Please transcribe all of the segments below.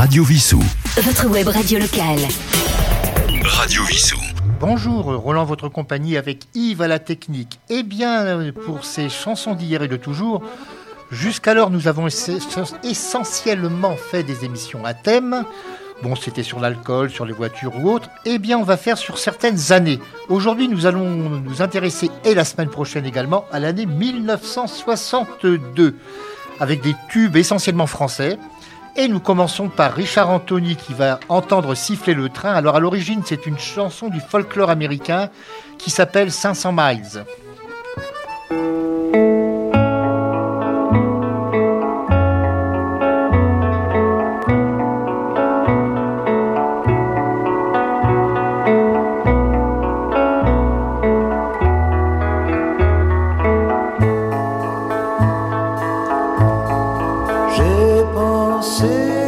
Radio Vissou. Votre web radio locale. Radio Vissou. Bonjour, Roland, votre compagnie avec Yves à la technique. Eh bien, pour ces chansons d'hier et de toujours, jusqu'alors nous avons essentiellement fait des émissions à thème. Bon, c'était sur l'alcool, sur les voitures ou autre. Eh bien, on va faire sur certaines années. Aujourd'hui, nous allons nous intéresser, et la semaine prochaine également, à l'année 1962, avec des tubes essentiellement français. Et nous commençons par Richard Anthony qui va entendre siffler le train. Alors à l'origine, c'est une chanson du folklore américain qui s'appelle 500 Miles. see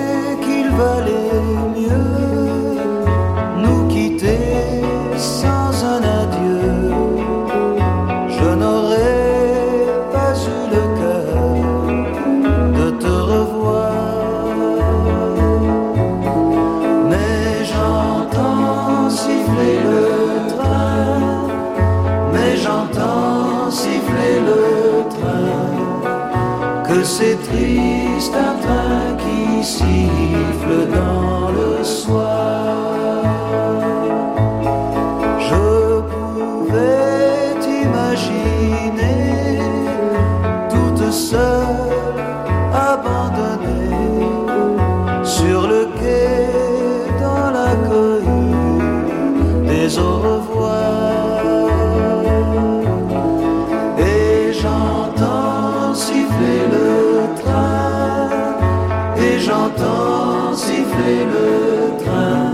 et j'entends siffler le train,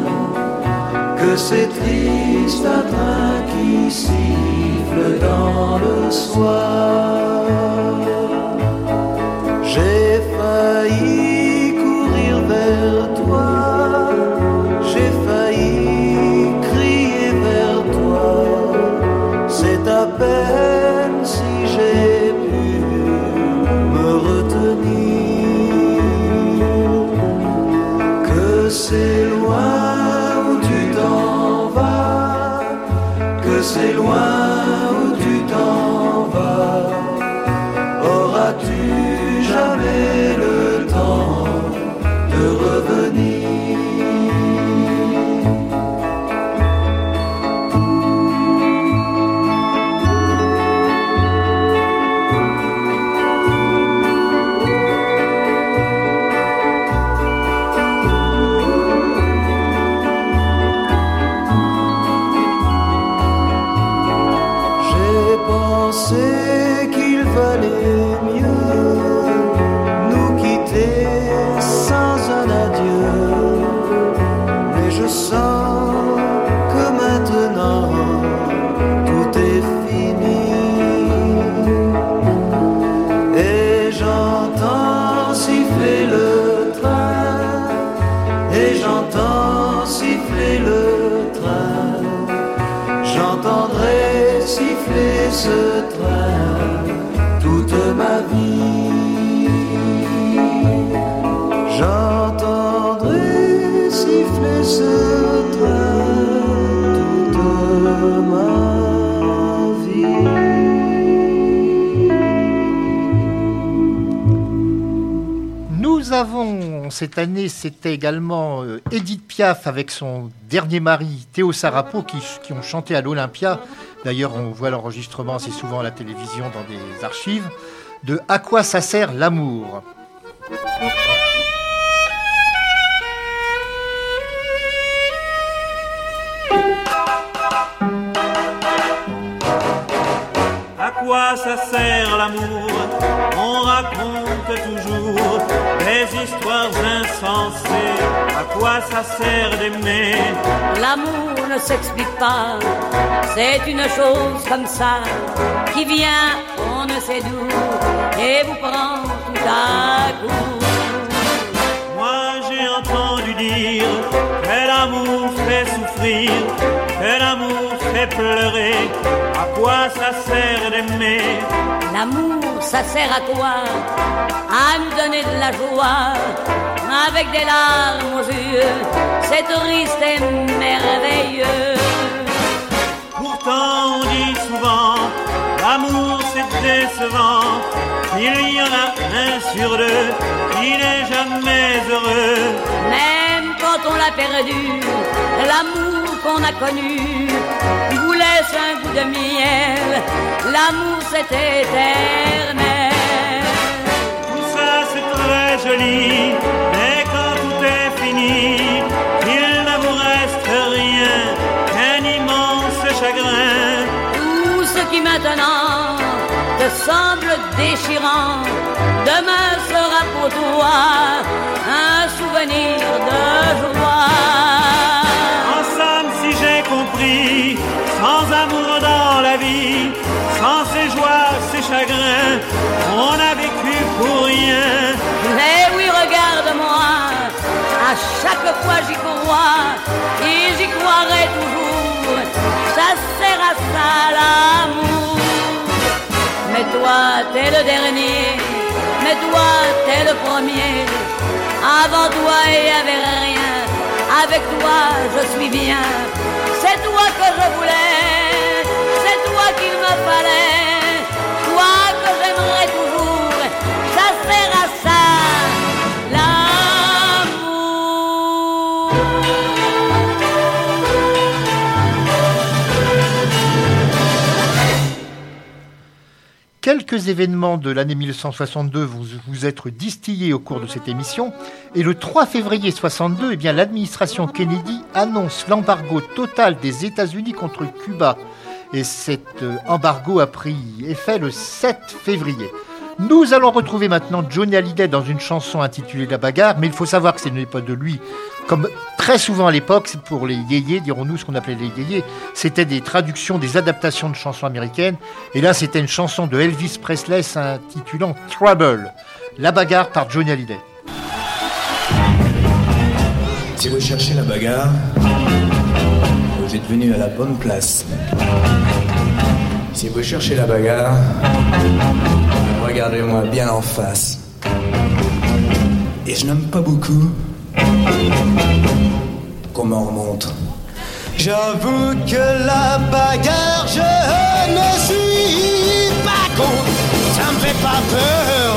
que c'est triste un train qui siffle dans le soir. J'ai failli courir vers toi. Cette année, c'était également euh, Edith Piaf avec son dernier mari Théo Sarapo qui, qui ont chanté à l'Olympia. D'ailleurs, on voit l'enregistrement assez souvent à la télévision dans des archives. De À quoi ça sert l'amour? À quoi ça sert l'amour? On raconte toujours des histoires insensées. À quoi ça sert d'aimer? L'amour ne s'explique pas, c'est une chose comme ça qui vient, on ne sait d'où, et vous prend tout à coup. Moi j'ai entendu dire que l'amour fait souffrir, que l'amour fait pleurer. À quoi ça sert d'aimer? L'amour, ça sert à quoi? À nous donner de la joie, avec des larmes aux yeux. C'est triste et merveilleux. Pourtant on dit souvent, l'amour c'est décevant. Il y en a un sur deux qui n'est jamais heureux. Même quand on l'a perdu, l'amour qu'on a connu vous laisse un goût de miel. L'amour c'est éternel. Tout ça c'est très joli, mais quand tout est fini, il ne vous reste rien qu'un immense chagrin. Tout ce qui maintenant te semble déchirant, demain sera pour toi un souvenir de joie. En somme, si j'ai compris, sans amour dans la vie, sans ses joies, ses chagrins, on a vécu pour rien. Mais oui, regarde-moi, à chaque fois j'y crois, et j'y croirai toujours. Ça sert à ça l'amour. Mais toi, t'es le dernier, mais toi, t'es le premier. Avant toi, il n'y avait rien, avec toi, je suis bien. C'est toi que je voulais, c'est toi qu'il me fallait, toi que j'aimerais toujours. Quelques événements de l'année 1962 vont vous être distillés au cours de cette émission. Et le 3 février 62, eh l'administration Kennedy annonce l'embargo total des États-Unis contre Cuba. Et cet euh, embargo a pris effet le 7 février. Nous allons retrouver maintenant Johnny Hallyday dans une chanson intitulée La bagarre, mais il faut savoir que ce n'est pas de lui. Comme très souvent à l'époque, pour les yéyés, dirons-nous ce qu'on appelait les yéyés, c'était des traductions, des adaptations de chansons américaines. Et là, c'était une chanson de Elvis Presley s'intitulant Trouble. La bagarre par Johnny Hallyday. Si vous cherchez la bagarre, vous êtes venu à la bonne place. Si vous cherchez la bagarre, regardez-moi bien en face. Et je n'aime pas beaucoup qu'on m'en remonte. J'avoue que la bagarre, je ne suis pas con. Ça me fait pas peur.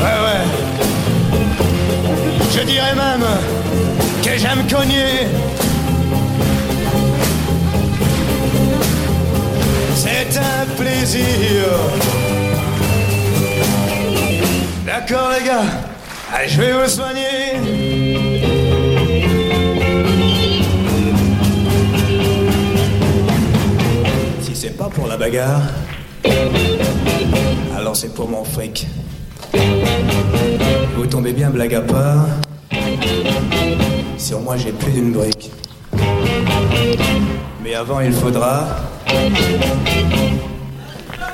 Ouais, ouais. Je dirais même que j'aime cogner. C'est un plaisir. D'accord les gars, Je vais vous soigner. Si c'est pas pour la bagarre, alors c'est pour mon fric. Vous tombez bien blague à part. Sur moi j'ai plus d'une brique. Mais avant il faudra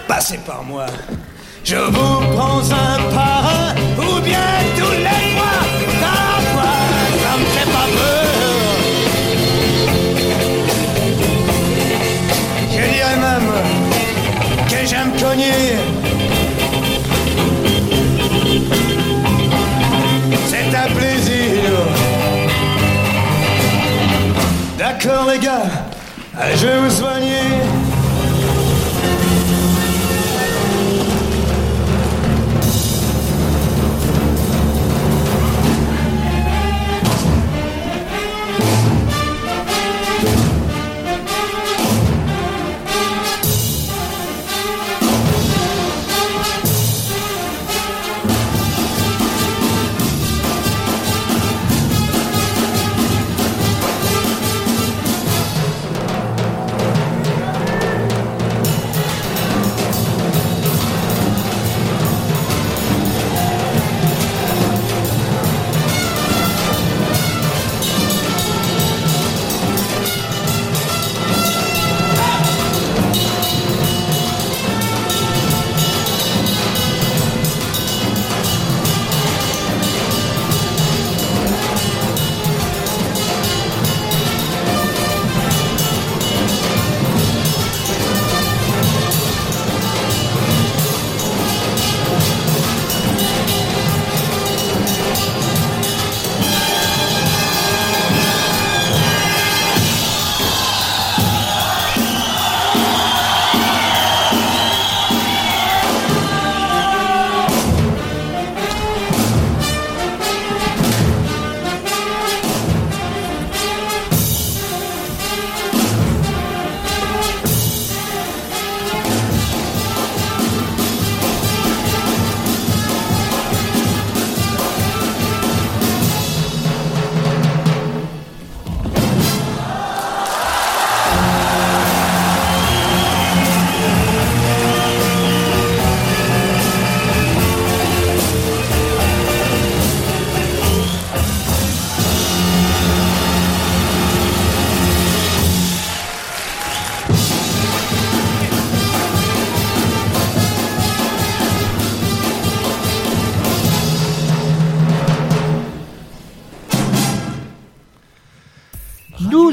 passer par moi. Je vous prends un par un ou bien tous les la fois, ça me fait pas peur. Je dirais même que j'aime cogner. C'est un plaisir. D'accord les gars, je vais vous soigner.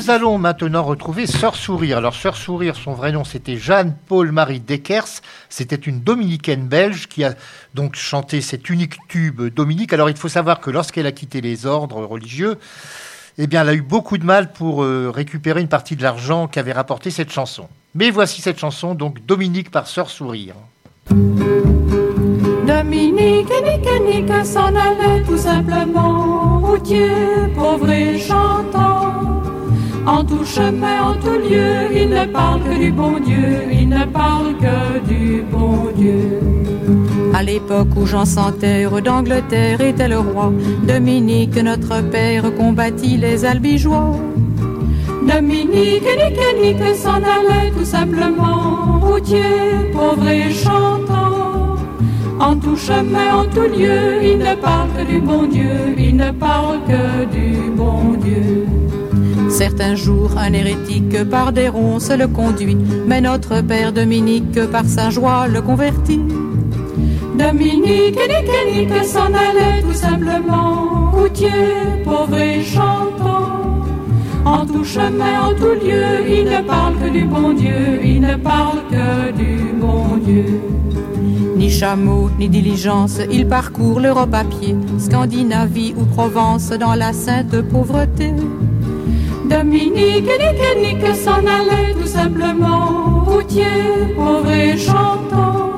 Allons maintenant retrouver Sœur Sourire. Alors, Sœur Sourire, son vrai nom, c'était Jeanne-Paul-Marie Deckers. C'était une dominicaine belge qui a donc chanté cet unique tube dominique. Alors, il faut savoir que lorsqu'elle a quitté les ordres religieux, eh bien, elle a eu beaucoup de mal pour euh, récupérer une partie de l'argent qu'avait rapporté cette chanson. Mais voici cette chanson, donc Dominique par Sœur Sourire. Dominique, nique, nique, s'en allait tout simplement, routier, pauvre et chantant. En tout chemin, en tout lieu, il ne parle que du bon Dieu, il ne parle que du bon Dieu. À l'époque où Jean sans terre d'Angleterre était le roi, Dominique, notre père, combattit les albigeois. Dominique, nique, nique, s'en allait tout simplement, routier, pauvre et chantant. En tout chemin, en tout lieu, il ne parle que du bon Dieu, il ne parle que du bon Dieu. Certains jours, un hérétique par des ronces le conduit, mais notre père Dominique par sa joie le convertit. Dominique, nique, nique, s'en allait tout simplement, routier, pauvre et chantant. En tout chemin, en tout lieu, il ne parle que du bon Dieu, il ne parle que du bon Dieu. Ni chameau, ni diligence, il parcourt l'Europe à pied, Scandinavie ou Provence dans la sainte pauvreté. Dominique, nique, nique, s'en allait tout simplement, routier, pauvre et chantant.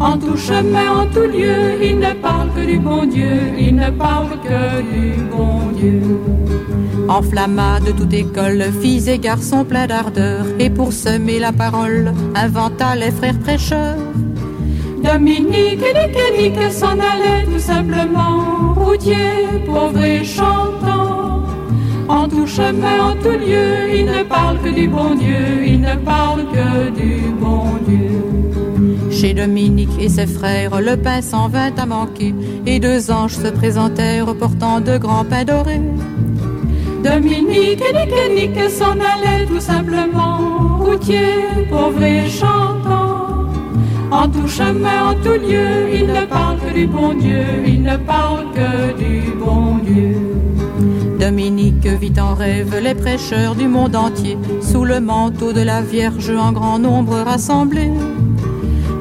En tout chemin, en tout lieu, il ne parle que du bon Dieu, il ne parle que du bon Dieu. Enflamma de toute école, filles et garçons pleins d'ardeur, et pour semer la parole, inventa les frères prêcheurs. Dominique, nique, nique, s'en allait tout simplement, routier, pauvre et chantant. En tout chemin, en tout lieu, il ne parle que du bon Dieu, il ne parle que du bon Dieu. Chez Dominique et ses frères, le pain s'en vint à manquer, et deux anges se présentèrent portant de grands pains dorés. Dominique, nique, nique, s'en allait tout simplement, routier, pauvre et chantant. En tout chemin, en tout lieu, il ne parle que du bon Dieu, il ne parle que du bon Dieu. Dominique vit en rêve les prêcheurs du monde entier, sous le manteau de la Vierge en grand nombre rassemblés.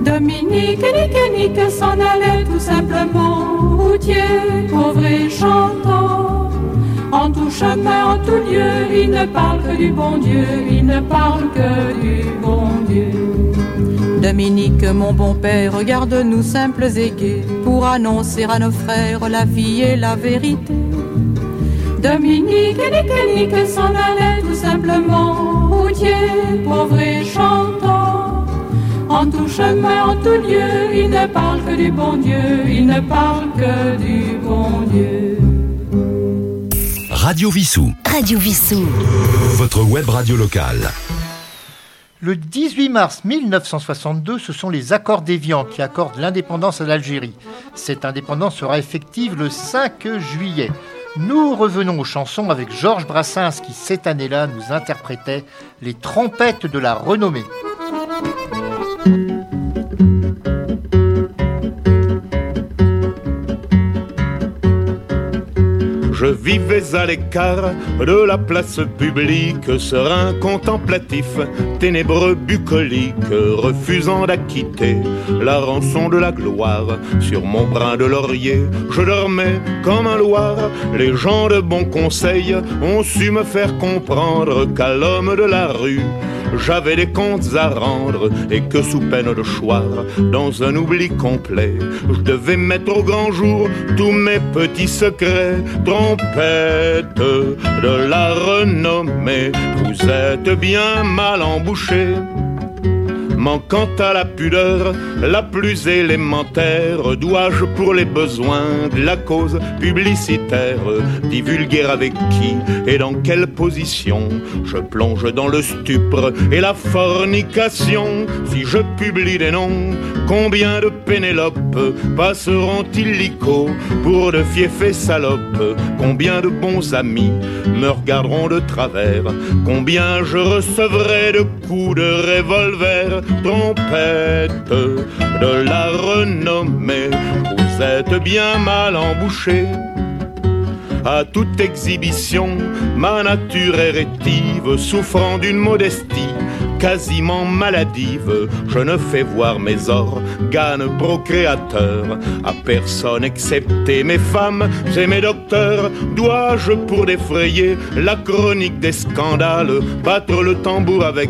Dominique, nique, nique, s'en allait tout simplement, routier, pauvre et chantant. En tout chemin, en tout lieu, il ne parle que du bon Dieu, il ne parle que du bon Dieu. Dominique, mon bon père, regarde-nous simples et gais pour annoncer à nos frères la vie et la vérité. Dominique, nique, nique, s'en allait tout simplement, routier, pauvre et chantant. En tout chemin, en tout lieu, il ne parle que du bon Dieu, il ne parle que du bon Dieu. Radio Vissou, Radio Vissou. votre web radio locale. Le 18 mars 1962, ce sont les accords d'Évian qui accordent l'indépendance à l'Algérie. Cette indépendance sera effective le 5 juillet. Nous revenons aux chansons avec Georges Brassens qui, cette année-là, nous interprétait les trompettes de la renommée. Je vivais à l'écart de la place publique, serein contemplatif, ténébreux bucolique, refusant d'acquitter la rançon de la gloire. Sur mon brin de laurier, je dormais comme un loir. Les gens de bon conseil ont su me faire comprendre qu'à l'homme de la rue, j'avais des comptes à rendre et que sous peine de choir, dans un oubli complet, je devais mettre au grand jour tous mes petits secrets. Trompette de la renommée, vous êtes bien mal embouchés. Manquant à la pudeur la plus élémentaire, dois-je pour les besoins de la cause publicitaire divulguer avec qui et dans quelle position je plonge dans le stupre et la fornication? Si je publie des noms, combien de Pénélope passeront illico pour de fiefs salopes? Combien de bons amis me regarderont de travers? Combien je recevrai de coups de revolver? Trompette de la renommée, vous êtes bien mal embouchés. à toute exhibition, ma nature est souffrant d'une modestie quasiment maladive, je ne fais voir mes organes procréateurs. À personne excepté mes femmes et mes docteurs. Dois-je pour défrayer la chronique des scandales? Battre le tambour avec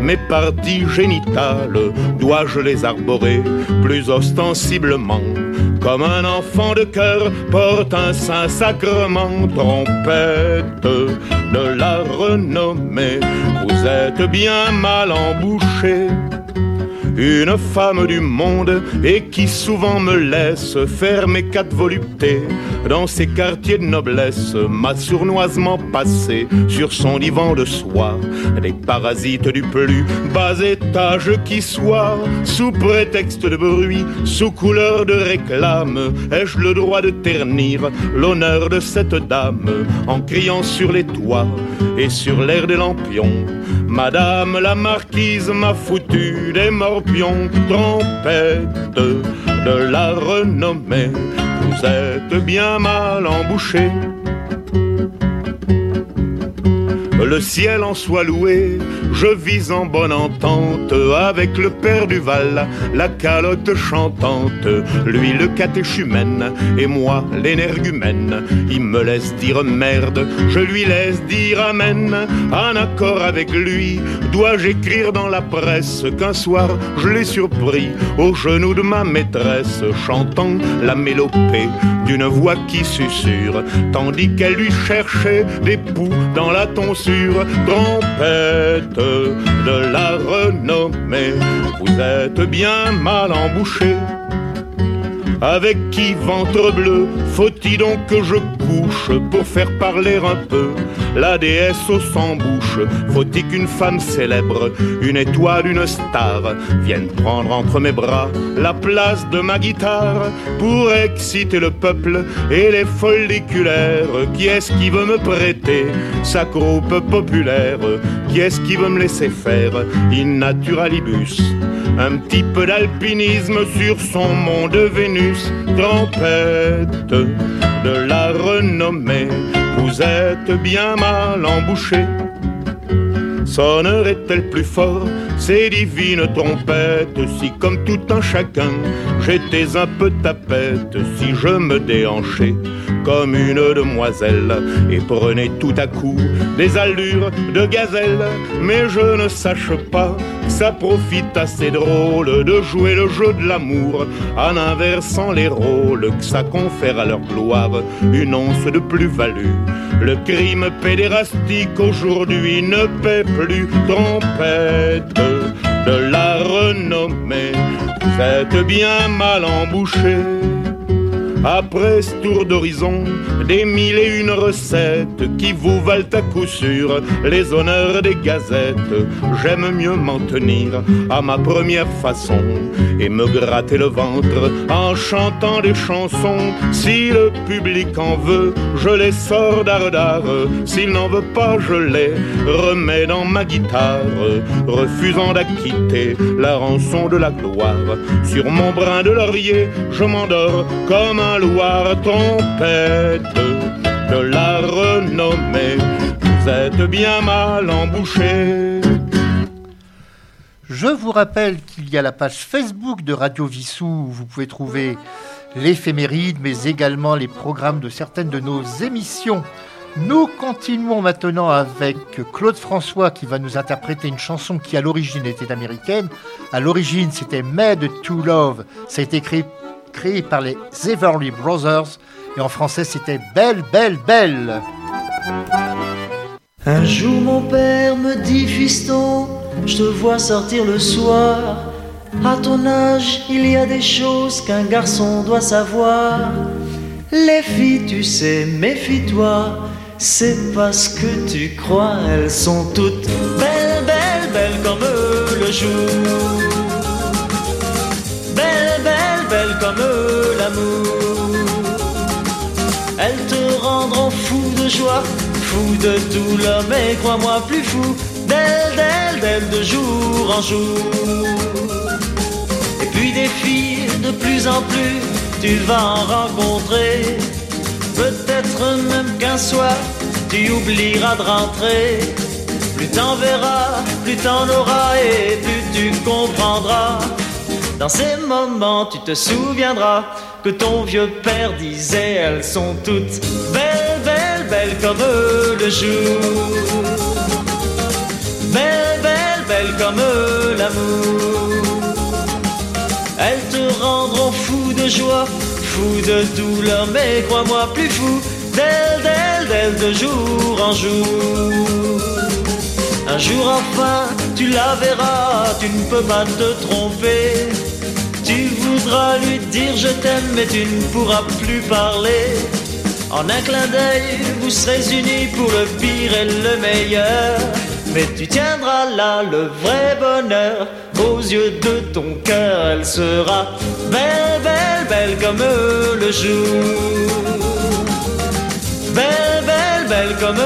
mes parties génitales. Dois-je les arborer plus ostensiblement? Comme un enfant de cœur porte un saint sacrement trompette de la renommée. Vous êtes bien mal embouché une femme du monde et qui souvent me laisse faire mes quatre voluptés dans ces quartiers de noblesse, m'a sournoisement passé sur son divan de soie des parasites du plus bas étage qui soit, sous prétexte de bruit, sous couleur de réclame, ai-je le droit de ternir l'honneur de cette dame en criant sur les toits et sur l'air des lampions? Madame la marquise m'a foutu des morpions, trompette de la renommée. Vous êtes bien mal embouché. Le ciel en soit loué, je vis en bonne entente avec le père du Val, la calotte chantante, lui le catéchumène et moi l'énergumène. Il me laisse dire merde, je lui laisse dire amen. En accord avec lui, dois-je écrire dans la presse qu'un soir je l'ai surpris au genou de ma maîtresse chantant la mélopée d'une voix qui susurre, tandis qu'elle lui cherchait des poux dans la tonsure, trompette de la renommée. Vous êtes bien mal embouché. Avec qui ventre bleu faut-il donc que je couche pour faire parler un peu la déesse au sans bouche? Faut-il qu'une femme célèbre, une étoile, une star vienne prendre entre mes bras la place de ma guitare pour exciter le peuple et les folliculaires? Qui est-ce qui veut me prêter sa groupe populaire? Qui est-ce qui veut me laisser faire? In naturalibus un petit peu d'alpinisme sur son mont de Vénus, trompette de la renommée, vous êtes bien mal embouché. Sonnerait-elle plus fort ces divines trompettes si comme tout un chacun j'étais un peu tapette, si je me déhanchais comme une demoiselle et prenais tout à coup des allures de gazelle. Mais je ne sache pas ça profite assez drôle de jouer le jeu de l'amour en inversant les rôles, que ça confère à leur gloire une once de plus-value. Le crime pédérastique aujourd'hui ne paie plus trompette de la renommée. Vous êtes bien mal embouché. Après ce tour d'horizon, des mille et une recettes qui vous valent à coup sûr les honneurs des gazettes. J'aime mieux m'en tenir à ma première façon et me gratter le ventre en chantant des chansons. Si le public en veut, je les sors d'art S'il n'en veut pas, je les remets dans ma guitare, refusant d'acquitter la rançon de la gloire. Sur mon brin de laurier, je m'endors comme un Je vous rappelle qu'il y a la page Facebook de Radio Vissou où vous pouvez trouver l'éphéméride, mais également les programmes de certaines de nos émissions. Nous continuons maintenant avec Claude François qui va nous interpréter une chanson qui à l'origine était américaine. À l'origine c'était Made to Love. Ça a été créé par les Everly Brothers. Et en français, c'était Belle, Belle, Belle. Un jour, mon père me dit, fiston, je te vois sortir le soir. À ton âge, il y a des choses qu'un garçon doit savoir. Les filles, tu sais, méfie-toi. C'est parce que tu crois, elles sont toutes belles, belles, belles comme le jour. Elles te rendront fou de joie, fou de douleur, mais crois-moi plus fou d'elle, d'elle, d'elle de jour en jour. Et puis des filles de plus en plus, tu vas en rencontrer. Peut-être même qu'un soir, tu oublieras de rentrer. Plus t'en verras, plus t'en auras et plus tu comprendras. Dans ces moments, tu te souviendras que ton vieux père disait elles sont toutes belles, belles, belles comme le jour. Belles, belles, belles comme l'amour. Elles te rendront fou de joie, fou de douleur, mais crois-moi plus fou d'elles, d'elles, d'elles de jour en jour. Un jour enfin, tu la verras, tu ne peux pas te tromper. Voudras lui dire je t'aime, mais tu ne pourras plus parler. En un clin d'œil, vous serez unis pour le pire et le meilleur. Mais tu tiendras là le vrai bonheur aux yeux de ton cœur. Elle sera belle, belle, belle comme le jour. Belle, belle, belle comme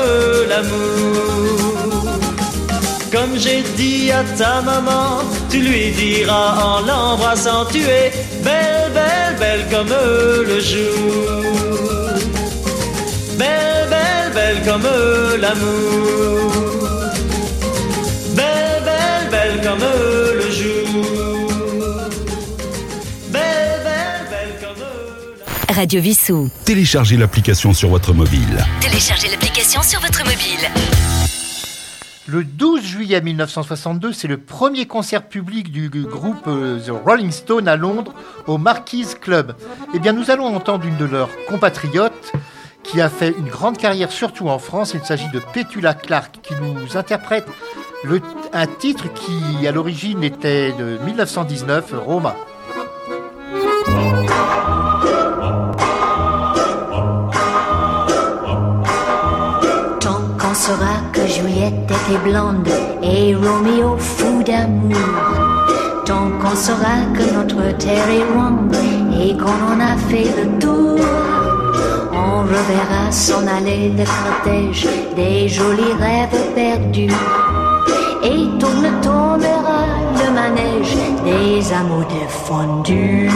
l'amour. J'ai dit à ta maman, tu lui diras en l'embrassant, tu es belle, belle, belle comme le jour. Belle, belle, belle comme l'amour. Belle, belle, belle comme le jour. Belle, belle, belle comme la... Radio Vissou. Téléchargez l'application sur votre mobile. Téléchargez l'application sur votre mobile. Le 12 juillet 1962, c'est le premier concert public du groupe euh, The Rolling Stone à Londres, au Marquis Club. Eh bien, nous allons entendre une de leurs compatriotes qui a fait une grande carrière, surtout en France. Il s'agit de Petula Clark, qui nous interprète un titre qui, à l'origine, était de 1919, Roma. Saura que Juliette était blonde et Roméo fou d'amour. Tant qu'on saura que notre terre est ronde et qu'on en a fait le tour. On reverra s'en aller le cortège des jolis rêves perdus. Et tourne, tournera le manège des amours défendus.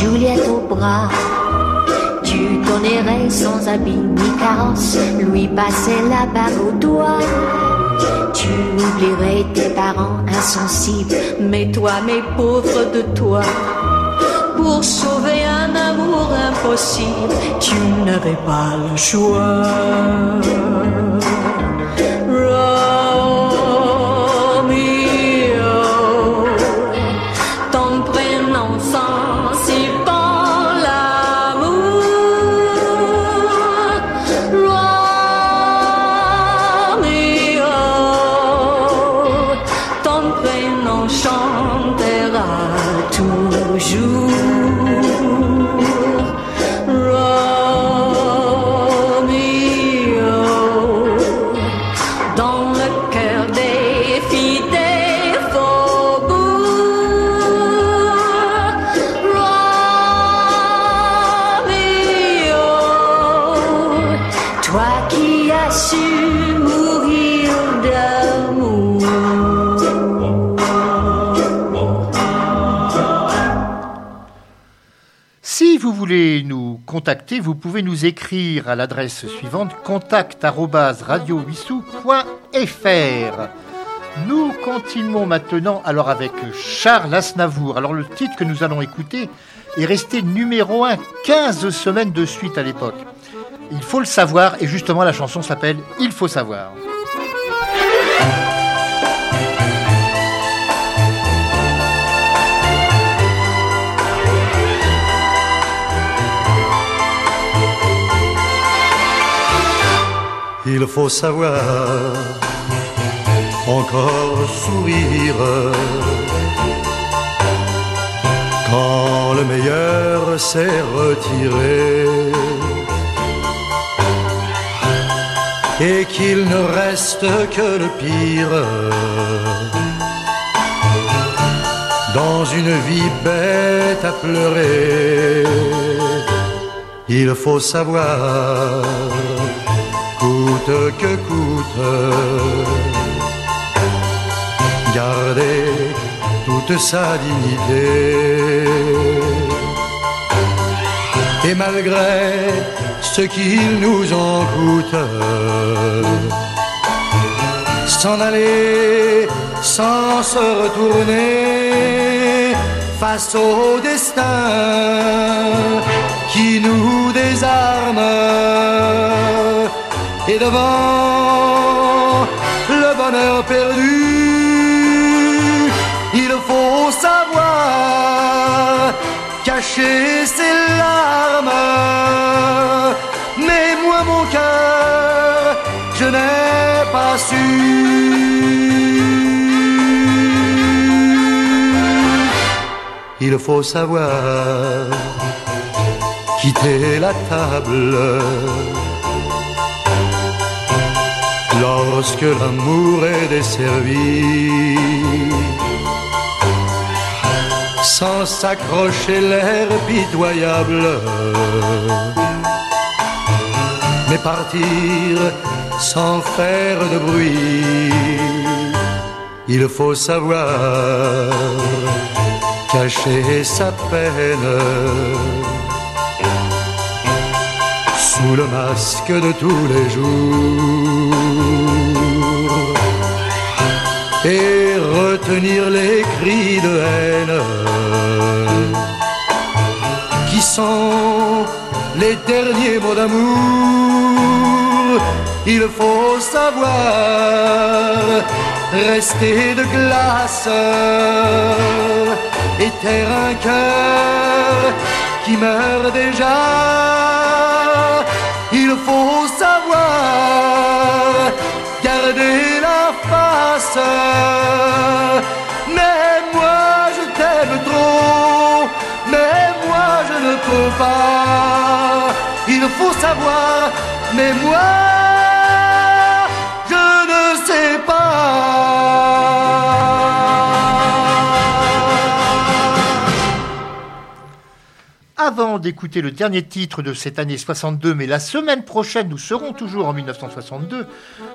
Juliette au bras. Tu donnerais sans habit ni carrosse, lui passer la bague au doigt. Tu oublierais tes parents insensibles, mais toi, mes pauvres de toi. Pour sauver un amour impossible, tu n'avais pas le choix. Chantera toujours. Vous pouvez nous écrire à l'adresse suivante contact@radiowissou.fr. Nous continuons maintenant alors avec Charles Aznavour. Alors le titre que nous allons écouter est resté numéro 1 15 semaines de suite à l'époque. Il faut le savoir et justement la chanson s'appelle Il faut savoir. Faut savoir encore sourire quand le meilleur s'est retiré et qu'il ne reste que le pire dans une vie bête à pleurer. Il faut savoir, que coûte, garder toute sa dignité. Et malgré ce qu'il nous en coûte, s'en aller sans se retourner face au destin qui nous désarme et devant le bonheur perdu, il faut savoir cacher ses larmes. Mais moi, mon cœur, je n'ai pas su. Il faut savoir quitter la table lorsque l'amour est desservi. Sans s'accrocher l'air pitoyable, mais partir sans faire de bruit. Il faut savoir cacher sa peine sous le masque de tous les jours et retenir les cris de haine qui sont les derniers mots d'amour. Il faut savoir rester de glace et taire un cœur meurt déjà. Il faut savoir garder la face. Mais moi je t'aime trop, mais moi je ne peux pas. Il faut savoir, mais moi d'écouter le dernier titre de cette année 62, mais la semaine prochaine, nous serons toujours en 1962,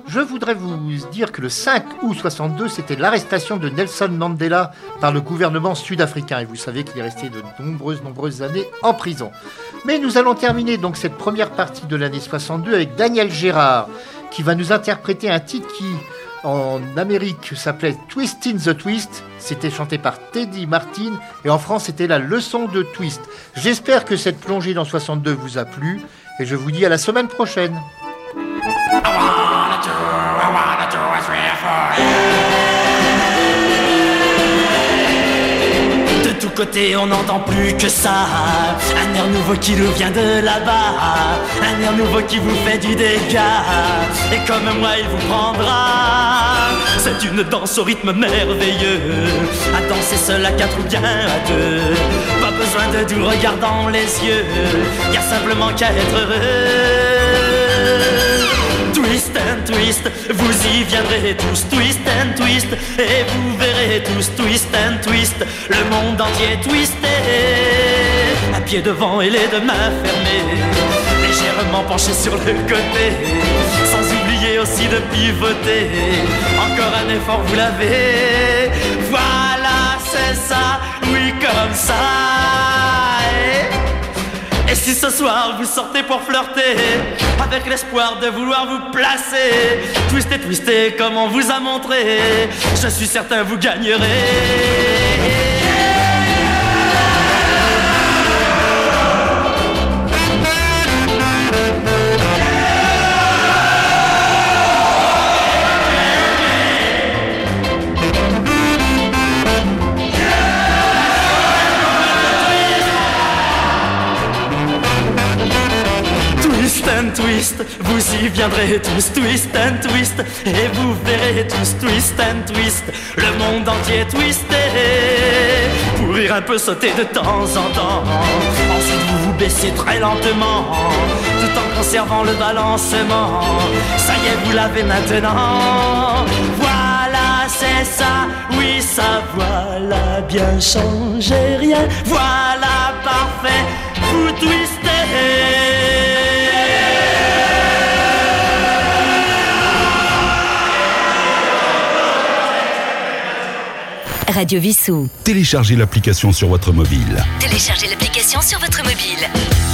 je voudrais vous dire que le 5 août 62, c'était l'arrestation de Nelson Mandela par le gouvernement sud-africain. Et vous savez qu'il est resté de nombreuses, nombreuses années en prison. Mais nous allons terminer donc cette première partie de l'année 62 avec Daniel Gérard, qui va nous interpréter un titre qui, en Amérique, s'appelait Twist in the Twist. C'était chanté par Teddy Martin et en France, c'était la leçon de Twist. J'espère que cette plongée dans 62 vous a plu et je vous dis à la semaine prochaine. On n'entend plus que ça. Un air nouveau qui nous vient de là-bas. Un air nouveau qui vous fait du dégât. Et comme moi, il vous prendra. C'est une danse au rythme merveilleux. À danser seul à quatre ou bien à deux. Pas besoin de doux regard dans les yeux. Y a simplement qu'à être heureux. Twist and twist, vous y viendrez tous, twist and twist, et vous verrez tous, twist and twist, le monde entier twisté, un pied devant et les deux mains fermées, légèrement penché sur le côté, sans oublier aussi de pivoter, encore un effort, vous l'avez, voilà, c'est ça, oui, comme ça. Si ce soir vous sortez pour flirter Avec l'espoir de vouloir vous placer Twister, twister comme on vous a montré Je suis certain vous gagnerez y viendrez tous, twist and twist, et vous verrez tous, twist and twist, le monde entier twisté. Pour rire un peu, sauter de temps en temps, ensuite vous vous baissez très lentement, tout en conservant le balancement. Ça y est, vous l'avez maintenant. Voilà, c'est ça, oui, ça, voilà, bien changé, rien, voilà, parfait, vous twistez. Radio Vissou. Téléchargez l'application sur votre mobile. Téléchargez l'application sur votre mobile.